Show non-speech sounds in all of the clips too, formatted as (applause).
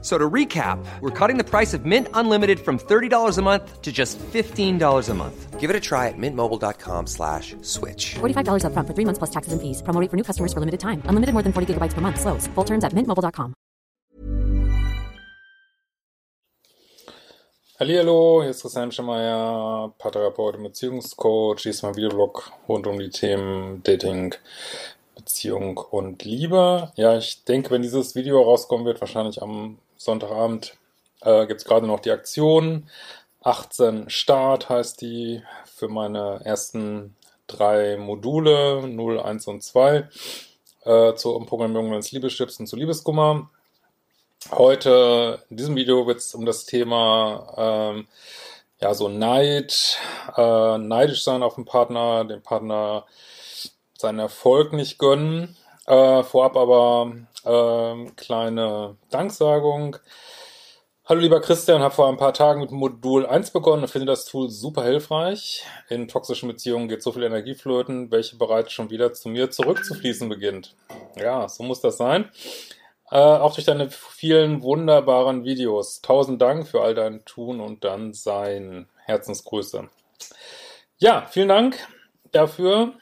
So to recap, we're cutting the price of Mint Unlimited from $30 a month to just $15 a month. Give it a try at mintmobile.com slash switch. $45 upfront for three months plus taxes and fees. Promo rate for new customers for limited time. Unlimited more than 40 gigabytes per month. Slows. Full terms at mintmobile.com. Hallihallo, hier ist Christian Schemeier, Paartherapeut und Beziehungscoach. Hier ist mein Videoblog rund um die Themen Dating, Beziehung und Liebe. Ja, ich denke, wenn dieses Video rauskommen wird, wahrscheinlich am Sonntagabend, äh, gibt es gerade noch die Aktion. 18 Start heißt die für meine ersten drei Module 0, 1 und 2 äh, zur Umprogrammierung des Liebeschips und zu Liebeskummer. Heute in diesem Video wird es um das Thema ähm, ja so Neid, äh, neidisch sein auf den Partner, dem Partner seinen Erfolg nicht gönnen. Äh, vorab aber äh, kleine Danksagung. Hallo lieber Christian, habe vor ein paar Tagen mit Modul 1 begonnen und finde das Tool super hilfreich. In toxischen Beziehungen geht so viel Energie flöten, welche bereits schon wieder zu mir zurückzufließen beginnt. Ja, so muss das sein. Äh, auch durch deine vielen wunderbaren Videos. Tausend Dank für all dein Tun und dann Sein. Herzensgrüße. Ja, vielen Dank dafür.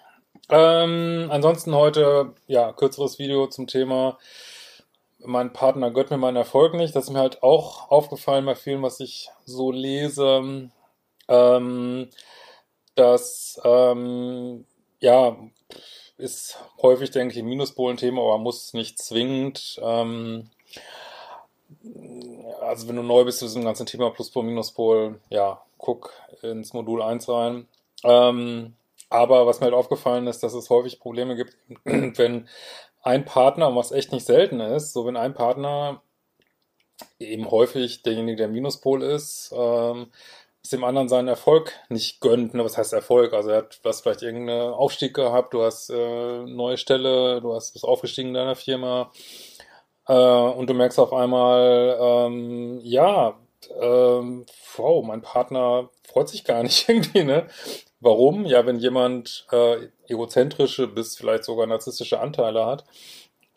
Ähm, ansonsten heute, ja, kürzeres Video zum Thema mein Partner gönnt mir meinen Erfolg nicht. Das ist mir halt auch aufgefallen bei vielen, was ich so lese. Ähm, dass, ähm, ja, ist häufig, denke ich, ein Minuspolen-Thema, aber muss nicht zwingend. Ähm, also wenn du neu bist zu diesem ganzen Thema Pluspol, Minuspol, ja, guck ins Modul 1 rein. Ähm, aber was mir halt aufgefallen ist, dass es häufig Probleme gibt, (clears throat) wenn ein Partner, was echt nicht selten ist, so wenn ein Partner eben häufig derjenige, der Minuspol ist, ähm, es dem anderen seinen Erfolg nicht gönnt. Ne? Was heißt Erfolg? Also er hat was vielleicht irgendeinen Aufstieg gehabt, du hast äh, neue Stelle, du hast bist aufgestiegen in deiner Firma äh, und du merkst auf einmal, ähm, ja, ähm, wow, mein Partner freut sich gar nicht (laughs) irgendwie, ne? Warum? Ja, wenn jemand äh, egozentrische bis vielleicht sogar narzisstische Anteile hat,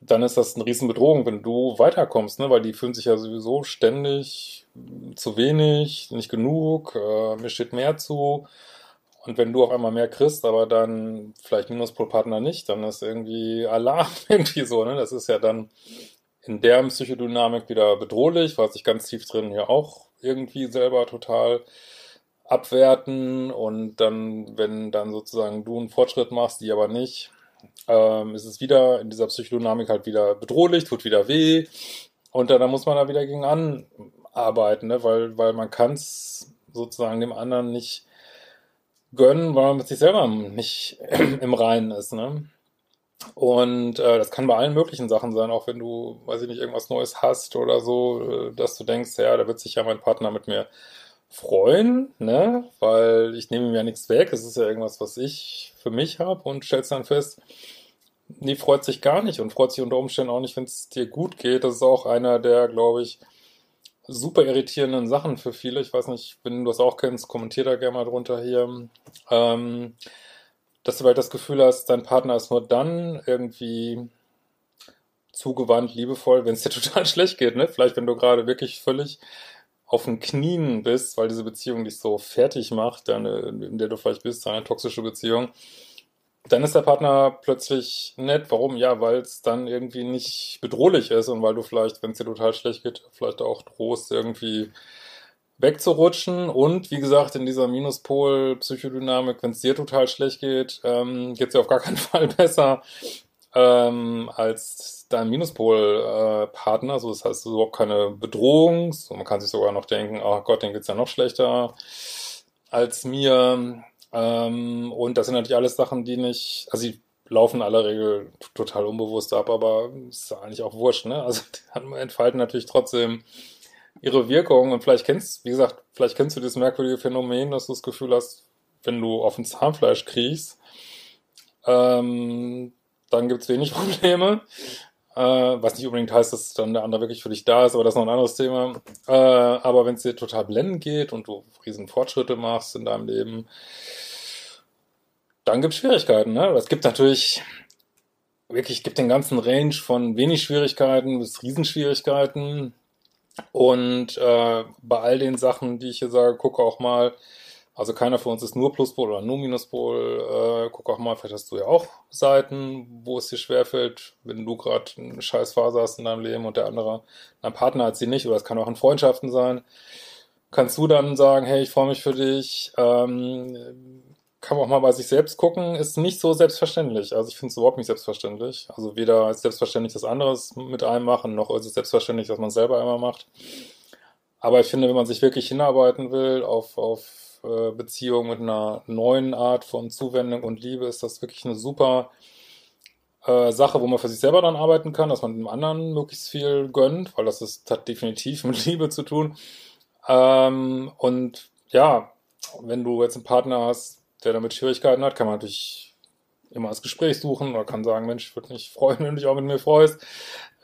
dann ist das eine Riesenbedrohung, wenn du weiterkommst, ne? weil die fühlen sich ja sowieso ständig zu wenig, nicht genug, äh, mir steht mehr zu. Und wenn du auf einmal mehr kriegst, aber dann vielleicht Minuspolpartner nicht, dann ist irgendwie Alarm (laughs) irgendwie so. Ne? Das ist ja dann in der Psychodynamik wieder bedrohlich, was ich ganz tief drin hier auch irgendwie selber total abwerten und dann, wenn dann sozusagen du einen Fortschritt machst, die aber nicht, ähm, ist es wieder in dieser Psychodynamik halt wieder bedrohlich, tut wieder weh und dann, dann muss man da wieder gegen anarbeiten, ne? weil, weil man kann es sozusagen dem anderen nicht gönnen, weil man mit sich selber nicht (clears throat) im Reinen ist. Ne? Und äh, das kann bei allen möglichen Sachen sein, auch wenn du, weiß ich nicht, irgendwas Neues hast oder so, äh, dass du denkst, ja, da wird sich ja mein Partner mit mir freuen, ne? Weil ich nehme ihm ja nichts weg. Es ist ja irgendwas, was ich für mich habe und stellst dann fest, nee, freut sich gar nicht und freut sich unter Umständen auch nicht, wenn es dir gut geht. Das ist auch einer der, glaube ich, super irritierenden Sachen für viele. Ich weiß nicht, wenn du das auch kennst, kommentier da gerne mal drunter hier. Ähm, dass du halt das Gefühl hast, dein Partner ist nur dann irgendwie zugewandt, liebevoll, wenn es dir (laughs) total schlecht geht, ne? Vielleicht, wenn du gerade wirklich völlig auf den Knien bist, weil diese Beziehung dich so fertig macht, deine, in der du vielleicht bist, eine toxische Beziehung, dann ist der Partner plötzlich nett. Warum? Ja, weil es dann irgendwie nicht bedrohlich ist und weil du vielleicht, wenn es dir total schlecht geht, vielleicht auch drohst, irgendwie wegzurutschen. Und wie gesagt, in dieser Minuspol-Psychodynamik, wenn es dir total schlecht geht, ähm, geht es dir auf gar keinen (laughs) Fall besser ähm, als dein Minuspol-Partner. Äh, so, das heißt, überhaupt keine Bedrohung. So, man kann sich sogar noch denken, oh Gott, den geht's ja noch schlechter als mir. Ähm, und das sind natürlich alles Sachen, die nicht, also die laufen in aller Regel total unbewusst ab, aber ist eigentlich auch wurscht, ne? Also die entfalten natürlich trotzdem ihre Wirkung und vielleicht kennst, wie gesagt, vielleicht kennst du dieses merkwürdige Phänomen, dass du das Gefühl hast, wenn du auf ein Zahnfleisch kriegst, ähm, dann gibt's wenig (laughs) Probleme. Äh, was nicht unbedingt heißt, dass dann der andere wirklich für dich da ist, aber das ist noch ein anderes Thema. Äh, aber wenn es dir total blendend geht und du riesen Fortschritte machst in deinem Leben, dann gibt es Schwierigkeiten. Ne? Es gibt natürlich wirklich, gibt den ganzen Range von wenig Schwierigkeiten bis Riesenschwierigkeiten. Und äh, bei all den Sachen, die ich hier sage, gucke auch mal, also keiner von uns ist nur Pluspol oder nur Minuspol. Äh, guck auch mal, vielleicht hast du ja auch Seiten, wo es dir schwerfällt, wenn du gerade eine scheiß Phase hast in deinem Leben und der andere, dein Partner hat sie nicht, oder es kann auch in Freundschaften sein. Kannst du dann sagen, hey, ich freue mich für dich, ähm, kann man auch mal bei sich selbst gucken, ist nicht so selbstverständlich. Also ich finde es überhaupt nicht selbstverständlich. Also weder ist selbstverständlich das anderes mit einem machen, noch ist es selbstverständlich, dass man selber immer macht. Aber ich finde, wenn man sich wirklich hinarbeiten will auf, auf äh, Beziehungen mit einer neuen Art von Zuwendung und Liebe, ist das wirklich eine super äh, Sache, wo man für sich selber dann arbeiten kann, dass man dem anderen möglichst viel gönnt, weil das ist, hat definitiv (laughs) mit Liebe zu tun. Ähm, und ja, wenn du jetzt einen Partner hast, der damit Schwierigkeiten hat, kann man natürlich immer das Gespräch suchen oder kann sagen, Mensch, ich würde mich freuen, (laughs) wenn du dich auch mit mir freust.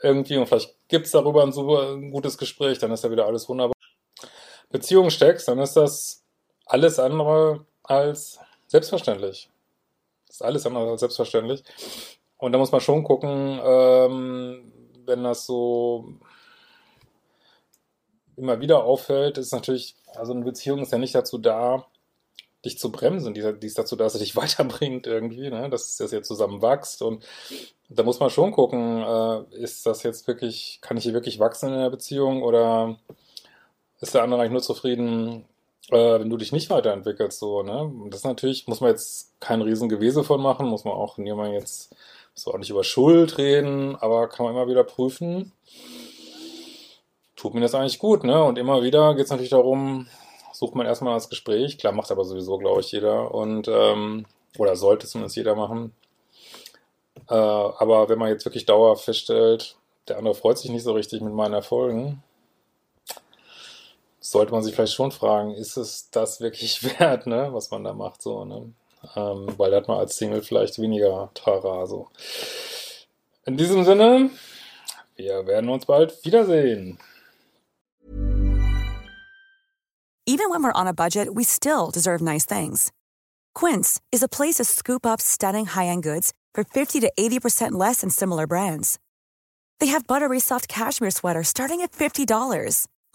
Irgendwie und vielleicht gibt's darüber ein super ein gutes Gespräch, dann ist ja wieder alles wunderbar. Beziehung steckst, dann ist das alles andere als selbstverständlich. Das ist alles andere als selbstverständlich. Und da muss man schon gucken, ähm, wenn das so immer wieder auffällt, ist natürlich, also eine Beziehung ist ja nicht dazu da, dich zu bremsen, die, die ist dazu da, dass er dich (laughs) weiterbringt irgendwie, ne? dass das jetzt zusammen wächst und da muss man schon gucken, äh, ist das jetzt wirklich, kann ich hier wirklich wachsen in der Beziehung oder ist der andere eigentlich nur zufrieden, äh, wenn du dich nicht weiterentwickelst, so, ne? Das natürlich, muss man jetzt kein Riesengewese von machen, muss man auch niemand jetzt so auch nicht über Schuld reden, aber kann man immer wieder prüfen, tut mir das eigentlich gut, ne? Und immer wieder geht es natürlich darum, sucht man erstmal das Gespräch. Klar, macht aber sowieso, glaube ich, jeder. Und, ähm, oder sollte zumindest jeder machen. Äh, aber wenn man jetzt wirklich dauerhaft feststellt, der andere freut sich nicht so richtig mit meinen Erfolgen, sollte man sich vielleicht schon fragen, ist es das wirklich (laughs) wert, ne, was man da macht, so, ne? Ähm, weil da hat man als Single vielleicht weniger Tara, so. In diesem Sinne, wir werden uns bald wiedersehen. Even when we're on a budget, we still deserve nice things. Quince is a place to scoop up stunning high-end goods for 50 to 80% less than similar brands. They have buttery soft cashmere sweaters starting at $50,